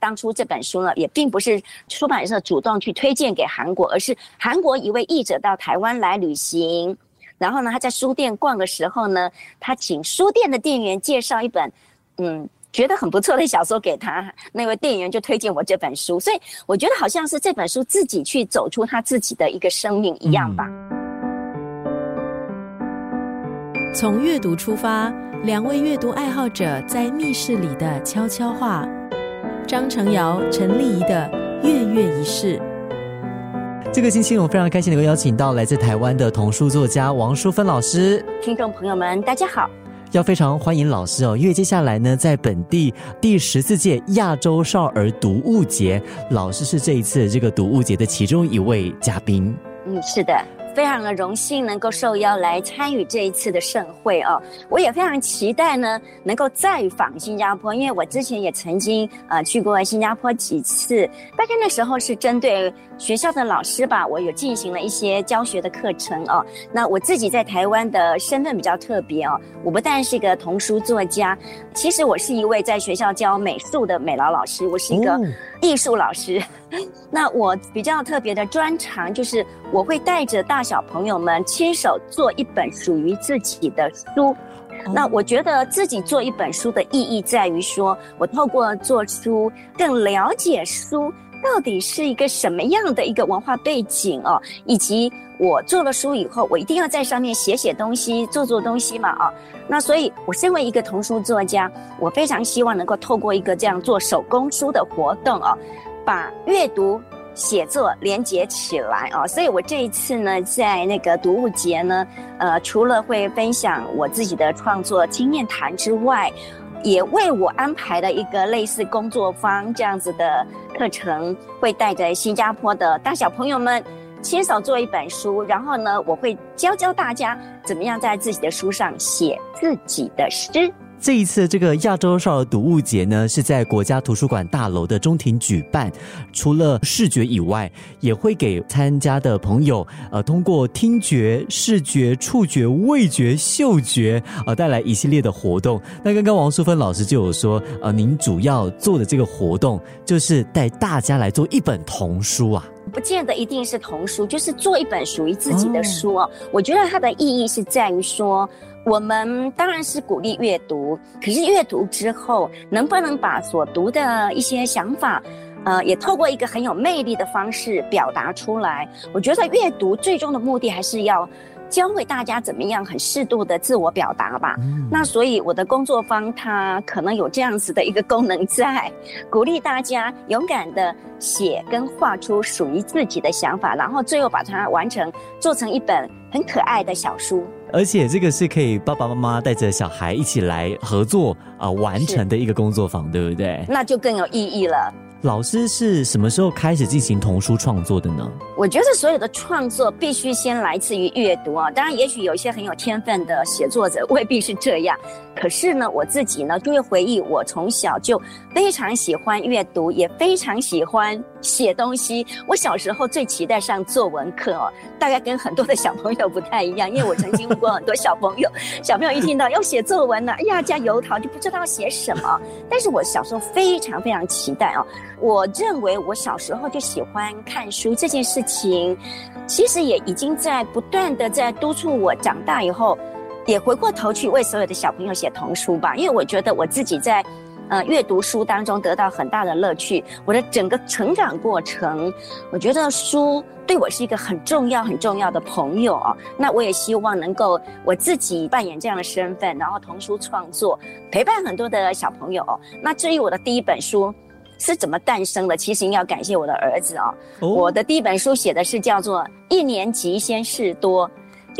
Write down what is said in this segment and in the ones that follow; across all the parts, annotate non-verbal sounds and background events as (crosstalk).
当初这本书呢，也并不是出版社主动去推荐给韩国，而是韩国一位译者到台湾来旅行，然后呢，他在书店逛的时候呢，他请书店的店员介绍一本，嗯，觉得很不错的小说给他，那位店员就推荐我这本书，所以我觉得好像是这本书自己去走出他自己的一个生命一样吧。从阅读出发，两位阅读爱好者在密室里的悄悄话。张成尧、陈丽仪的月月仪式。这个星期我非常开心能够邀请到来自台湾的童书作家王淑芬老师。听众朋友们，大家好！要非常欢迎老师哦，因为接下来呢，在本地第十四届亚洲少儿读物节，老师是这一次这个读物节的其中一位嘉宾。嗯，是的。非常的荣幸能够受邀来参与这一次的盛会哦，我也非常期待呢能够再访新加坡，因为我之前也曾经呃去过新加坡几次，大概那时候是针对学校的老师吧，我有进行了一些教学的课程哦。那我自己在台湾的身份比较特别哦，我不但是一个童书作家，其实我是一位在学校教美术的美劳老师，我是一个艺术老师。(laughs) 那我比较特别的专长就是，我会带着大小朋友们亲手做一本属于自己的书。那我觉得自己做一本书的意义在于说，我透过做书更了解书到底是一个什么样的一个文化背景哦，以及我做了书以后，我一定要在上面写写东西、做做东西嘛啊。那所以，我身为一个童书作家，我非常希望能够透过一个这样做手工书的活动啊。把阅读、写作连接起来啊！所以我这一次呢，在那个读物节呢，呃，除了会分享我自己的创作经验谈之外，也为我安排了一个类似工作坊这样子的课程，会带着新加坡的大小朋友们亲手做一本书，然后呢，我会教教大家怎么样在自己的书上写自己的诗。这一次这个亚洲少儿读物节呢，是在国家图书馆大楼的中庭举办。除了视觉以外，也会给参加的朋友，呃，通过听觉、视觉、触觉、味觉、嗅觉，呃，带来一系列的活动。那刚刚王淑芬老师就有说，呃，您主要做的这个活动，就是带大家来做一本童书啊。不见得一定是童书，就是做一本属于自己的书哦。我觉得它的意义是在于说。我们当然是鼓励阅读，可是阅读之后，能不能把所读的一些想法，呃，也透过一个很有魅力的方式表达出来？我觉得阅读最终的目的还是要教会大家怎么样很适度的自我表达吧。那所以我的工作方它可能有这样子的一个功能在，鼓励大家勇敢的写跟画出属于自己的想法，然后最后把它完成，做成一本很可爱的小书。而且这个是可以爸爸妈妈带着小孩一起来合作啊完成的一个工作坊，对不对？那就更有意义了。老师是什么时候开始进行童书创作的呢？我觉得所有的创作必须先来自于阅读啊。当然，也许有一些很有天分的写作者未必是这样。可是呢，我自己呢就会回忆，我从小就非常喜欢阅读，也非常喜欢写东西。我小时候最期待上作文课哦，大概跟很多的小朋友不太一样，因为我曾经问过很多小朋友，小朋友一听到要写作文呢，哎呀加油桃就不知道写什么。但是我小时候非常非常期待哦。我认为我小时候就喜欢看书这件事情，其实也已经在不断的在督促我长大以后。也回过头去为所有的小朋友写童书吧，因为我觉得我自己在，呃，阅读书当中得到很大的乐趣。我的整个成长过程，我觉得书对我是一个很重要、很重要的朋友哦。那我也希望能够我自己扮演这样的身份，然后童书创作，陪伴很多的小朋友。那至于我的第一本书是怎么诞生的，其实要感谢我的儿子哦。我的第一本书写的是叫做《一年级先事多》。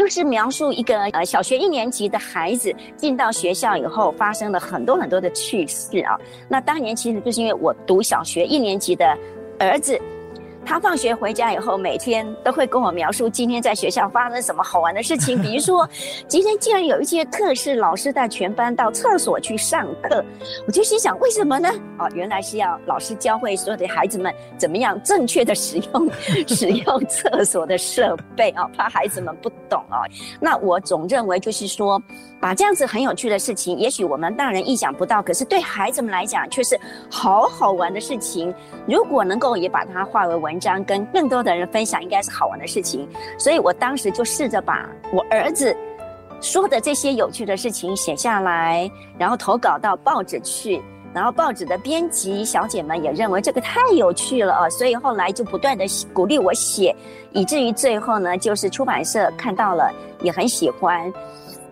就是描述一个呃小学一年级的孩子进到学校以后发生了很多很多的趣事啊。那当年其实就是因为我读小学一年级的儿子。他放学回家以后，每天都会跟我描述今天在学校发生什么好玩的事情。(laughs) 比如说，今天竟然有一节课是老师带全班到厕所去上课，我就心想，为什么呢？哦，原来是要老师教会所有的孩子们怎么样正确的使用 (laughs) 使用厕所的设备啊，怕孩子们不懂啊。那我总认为就是说。把这样子很有趣的事情，也许我们大人意想不到，可是对孩子们来讲却是好好玩的事情。如果能够也把它化为文章，跟更多的人分享，应该是好玩的事情。所以我当时就试着把我儿子说的这些有趣的事情写下来，然后投稿到报纸去。然后报纸的编辑小姐们也认为这个太有趣了啊，所以后来就不断的鼓励我写，以至于最后呢，就是出版社看到了也很喜欢。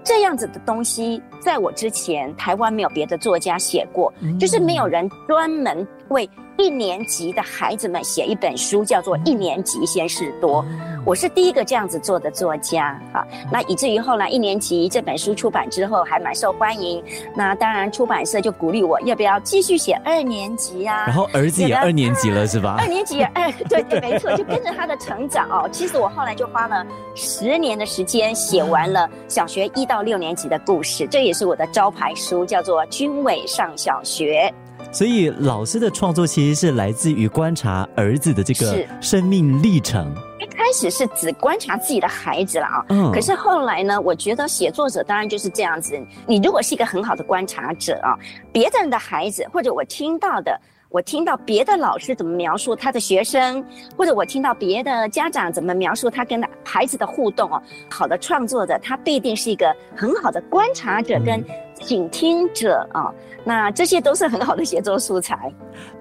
这样子的东西，在我之前，台湾没有别的作家写过，就是没有人专门为一年级的孩子们写一本书，叫做《一年级先事多》。我是第一个这样子做的作家啊，那以至于后来一年级这本书出版之后还蛮受欢迎。那当然出版社就鼓励我要不要继续写二年级啊？然后儿子也二年级了是吧？二年级，哎，对对，(laughs) 没错，就跟着他的成长哦。其实我后来就花了十年的时间写完了小学一到六年级的故事，这也是我的招牌书，叫做《军委上小学》。所以老师的创作其实是来自于观察儿子的这个生命历程。一开始是只观察自己的孩子了啊，嗯，可是后来呢，我觉得写作者当然就是这样子。你如果是一个很好的观察者啊，别人的孩子或者我听到的，我听到别的老师怎么描述他的学生，或者我听到别的家长怎么描述他跟孩子的互动哦，好的创作者他必定是一个很好的观察者跟倾听者啊。那这些都是很好的写作素材。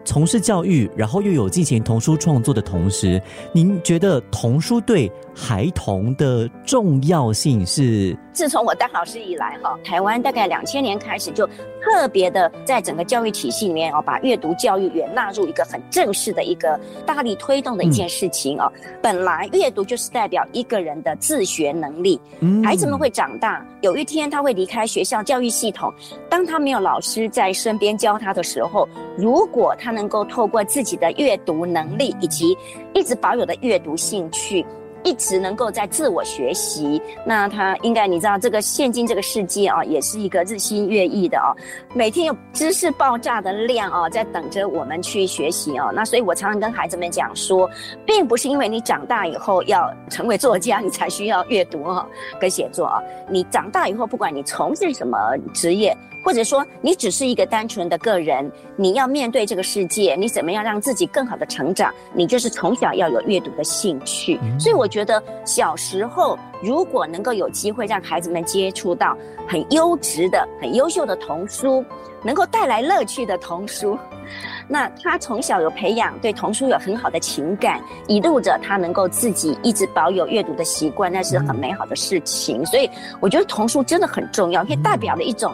从事教育，然后又有进行童书创作的同时，您觉得童书对孩童的重要性是？自从我当老师以来，哈，台湾大概两千年开始就特别的在整个教育体系里面哦，把阅读教育也纳入一个很正式的一个大力推动的一件事情哦。本来阅读就是代表一个人的自学能力，孩子们会长大，有一天他会离开学校教育系统，当他没有老师。在身边教他的时候，如果他能够透过自己的阅读能力以及一直保有的阅读兴趣。一直能够在自我学习，那他应该你知道，这个现今这个世界啊，也是一个日新月异的啊，每天有知识爆炸的量啊，在等着我们去学习啊。那所以我常常跟孩子们讲说，并不是因为你长大以后要成为作家，你才需要阅读哈跟写作啊。你长大以后，不管你从事什么职业，或者说你只是一个单纯的个人，你要面对这个世界，你怎么样让自己更好的成长？你就是从小要有阅读的兴趣。所以我。觉得小时候如果能够有机会让孩子们接触到很优质的、很优秀的童书，能够带来乐趣的童书，(laughs) 那他从小有培养对童书有很好的情感，一路着他能够自己一直保有阅读的习惯，那是很美好的事情。所以我觉得童书真的很重要，可以代表了一种。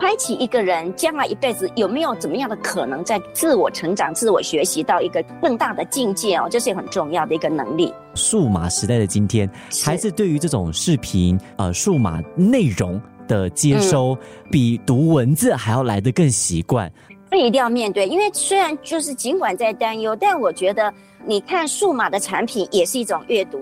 开启一个人将来一辈子有没有怎么样的可能，在自我成长、自我学习到一个更大的境界哦，这是很重要的一个能力。数码时代的今天，孩子对于这种视频、呃数码内容的接收，比读文字还要来得更习惯。这一定要面对，因为虽然就是尽管在担忧，但我觉得。你看数码的产品也是一种阅读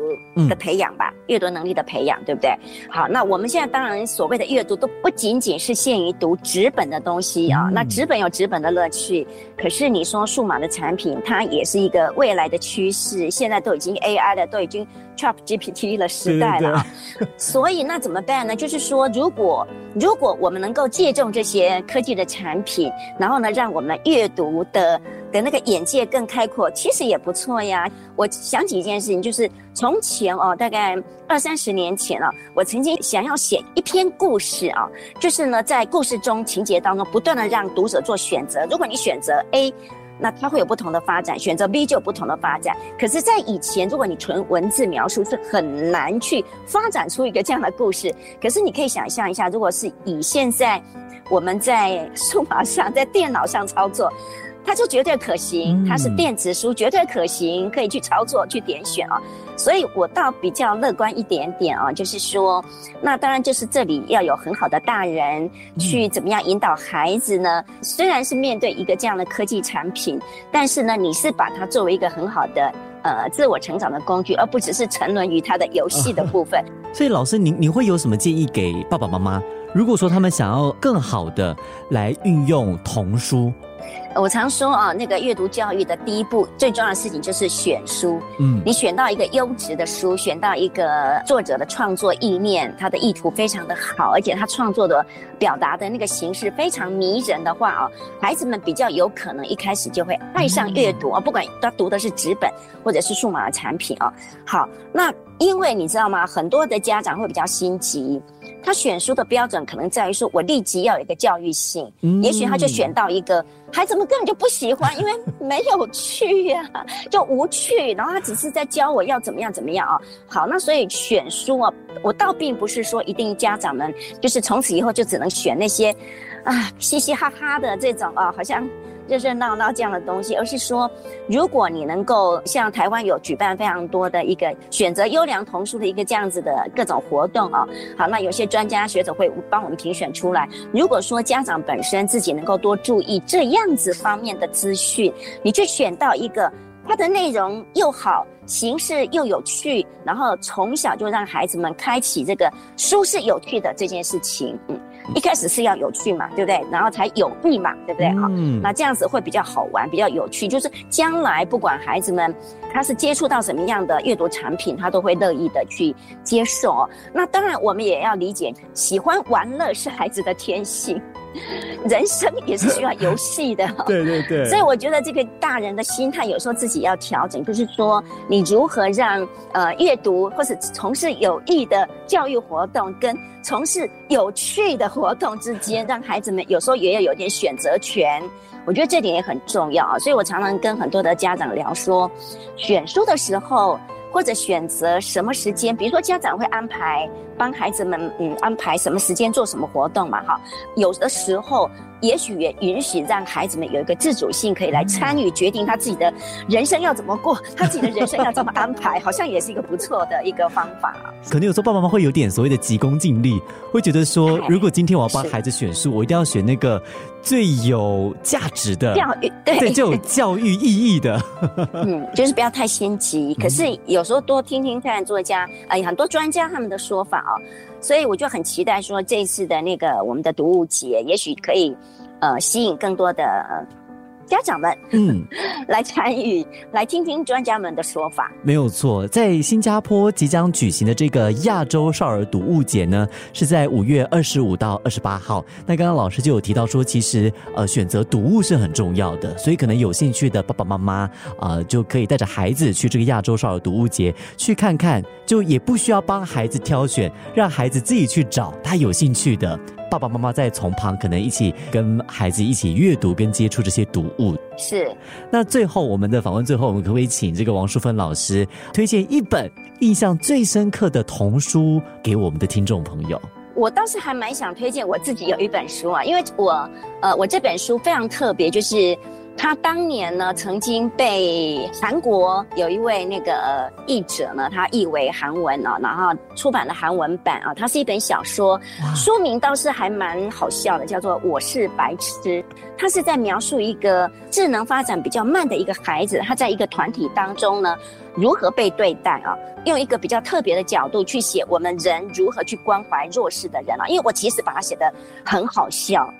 的培养吧，阅读能力的培养，对不对？好，那我们现在当然所谓的阅读都不仅仅是限于读纸本的东西啊，那纸本有纸本的乐趣，可是你说数码的产品，它也是一个未来的趋势，现在都已经 AI 了都已经 Chat GPT 了时代了，(laughs) (laughs) 所以那怎么办呢？就是说，如果如果我们能够借重这些科技的产品，然后呢，让我们阅读的。的那个眼界更开阔，其实也不错呀。我想起一件事情，就是从前哦，大概二三十年前了，我曾经想要写一篇故事啊，就是呢，在故事中情节当中，不断的让读者做选择。如果你选择 A，那它会有不同的发展；选择 B 就有不同的发展。可是，在以前，如果你纯文字描述，是很难去发展出一个这样的故事。可是，你可以想象一下，如果是以现在我们在数码上、在电脑上操作。它就绝对可行，它是电子书，绝对可行，可以去操作、去点选啊。所以我倒比较乐观一点点啊，就是说，那当然就是这里要有很好的大人去怎么样引导孩子呢？虽然是面对一个这样的科技产品，但是呢，你是把它作为一个很好的呃自我成长的工具，而不只是沉沦于它的游戏的部分。(laughs) 所以老师，您您会有什么建议给爸爸妈妈？如果说他们想要更好的来运用童书？我常说啊，那个阅读教育的第一步最重要的事情就是选书。嗯，你选到一个优质的书，选到一个作者的创作意念，他的意图非常的好，而且他创作的表达的那个形式非常迷人的话啊，孩子们比较有可能一开始就会爱上阅读啊，不管他读的是纸本或者是数码的产品啊。好，那因为你知道吗？很多的家长会比较心急。他选书的标准可能在于说，我立即要有一个教育性，也许他就选到一个孩子们根本就不喜欢，因为没有趣呀，就无趣。然后他只是在教我要怎么样怎么样啊。好，那所以选书啊，我倒并不是说一定家长们就是从此以后就只能选那些啊嘻嘻哈哈的这种啊，好像。热热闹闹这样的东西，而是说，如果你能够像台湾有举办非常多的一个选择优良童书的一个这样子的各种活动啊，好，那有些专家学者会帮我们评选出来。如果说家长本身自己能够多注意这样子方面的资讯，你去选到一个它的内容又好，形式又有趣，然后从小就让孩子们开启这个书是有趣的这件事情，嗯。一开始是要有趣嘛，对不对？然后才有益嘛，对不对？好，那这样子会比较好玩，比较有趣。就是将来不管孩子们他是接触到什么样的阅读产品，他都会乐意的去接受。那当然，我们也要理解，喜欢玩乐是孩子的天性。(laughs) 人生也是需要游戏的，(laughs) 对对对。所以我觉得这个大人的心态有时候自己要调整，就是说你如何让呃阅读或是从事有益的教育活动跟从事有趣的活动之间，让孩子们有时候也要有点选择权。我觉得这点也很重要啊。所以我常常跟很多的家长聊说，选书的时候。或者选择什么时间，比如说家长会安排帮孩子们，嗯，安排什么时间做什么活动嘛，哈，有的时候。也许也允许让孩子们有一个自主性，可以来参与决定他自己的人生要怎么过，他自己的人生要怎么安排，好像也是一个不错的一个方法。可能有时候爸爸妈妈会有点所谓的急功近利，会觉得说，如果今天我要帮孩子选书，我一定要选那个最有价值的教育，对，就有教育意义的。(laughs) 嗯，就是不要太心急。可是有时候多听听看作家，哎，很多专家他们的说法哦。所以我就很期待说，这一次的那个我们的读物节，也许可以，呃，吸引更多的。家长们，嗯，(laughs) 来参与，来听听专家们的说法。没有错，在新加坡即将举行的这个亚洲少儿读物节呢，是在五月二十五到二十八号。那刚刚老师就有提到说，其实呃，选择读物是很重要的，所以可能有兴趣的爸爸妈妈啊，就可以带着孩子去这个亚洲少儿读物节去看看，就也不需要帮孩子挑选，让孩子自己去找他有兴趣的。爸爸妈妈在从旁可能一起跟孩子一起阅读跟接触这些读物。是。那最后我们的访问最后，我们可不可以请这个王淑芬老师推荐一本印象最深刻的童书给我们的听众朋友？我倒是还蛮想推荐我自己有一本书啊，因为我呃我这本书非常特别，就是。他当年呢，曾经被韩国有一位那个译者呢，他译为韩文啊，然后出版了韩文版啊。它是一本小说，书名倒是还蛮好笑的，叫做《我是白痴》。他是在描述一个智能发展比较慢的一个孩子，他在一个团体当中呢，如何被对待啊？用一个比较特别的角度去写我们人如何去关怀弱势的人啊。因为我其实把它写得很好笑。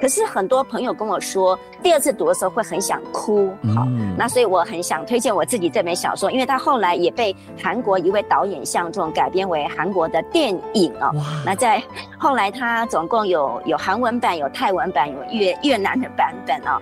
可是很多朋友跟我说，第二次读的时候会很想哭。好，那所以我很想推荐我自己这本小说，因为它后来也被韩国一位导演相中，改编为韩国的电影哦。那在后来，它总共有有韩文版、有泰文版、有越越南的版本哦。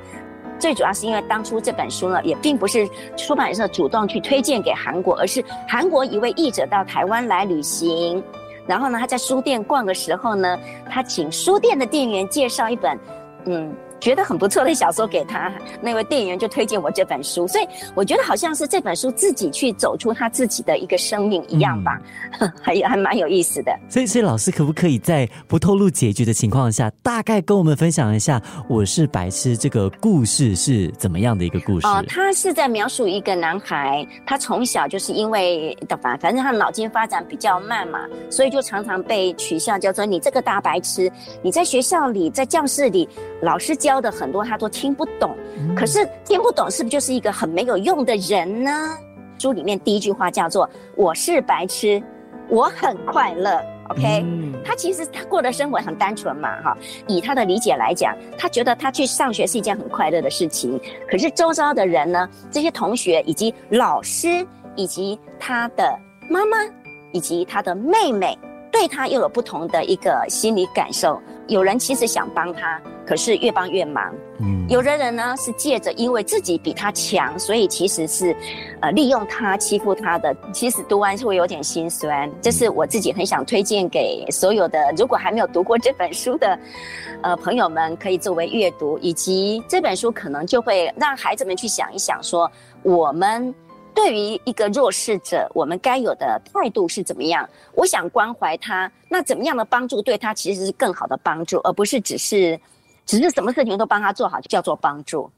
最主要是因为当初这本书呢，也并不是出版社主动去推荐给韩国，而是韩国一位译者到台湾来旅行。然后呢，他在书店逛的时候呢，他请书店的店员介绍一本，嗯。觉得很不错的小说给他，那位店员就推荐我这本书，所以我觉得好像是这本书自己去走出他自己的一个生命一样吧，(laughs) 还还蛮有意思的。所以，所以老师可不可以在不透露结局的情况下，大概跟我们分享一下《我是白痴》这个故事是怎么样的一个故事？哦，他是在描述一个男孩，他从小就是因为反反正他脑筋发展比较慢嘛，所以就常常被取笑，叫做你这个大白痴。你在学校里，在教室里，老师教。教的很多他都听不懂，可是听不懂是不是就是一个很没有用的人呢？书里面第一句话叫做“我是白痴，我很快乐”。OK，他其实他过的生活很单纯嘛，哈。以他的理解来讲，他觉得他去上学是一件很快乐的事情。可是周遭的人呢，这些同学以及老师以及他的妈妈以及他的妹妹。对他又有不同的一个心理感受。有人其实想帮他，可是越帮越忙。嗯，有的人呢是借着因为自己比他强，所以其实是，呃，利用他欺负他的。其实读完是会有点心酸。这是我自己很想推荐给所有的，如果还没有读过这本书的，呃，朋友们可以作为阅读，以及这本书可能就会让孩子们去想一想，说我们。对于一个弱势者，我们该有的态度是怎么样？我想关怀他，那怎么样的帮助对他其实是更好的帮助，而不是只是，只是什么事情都帮他做好就叫做帮助。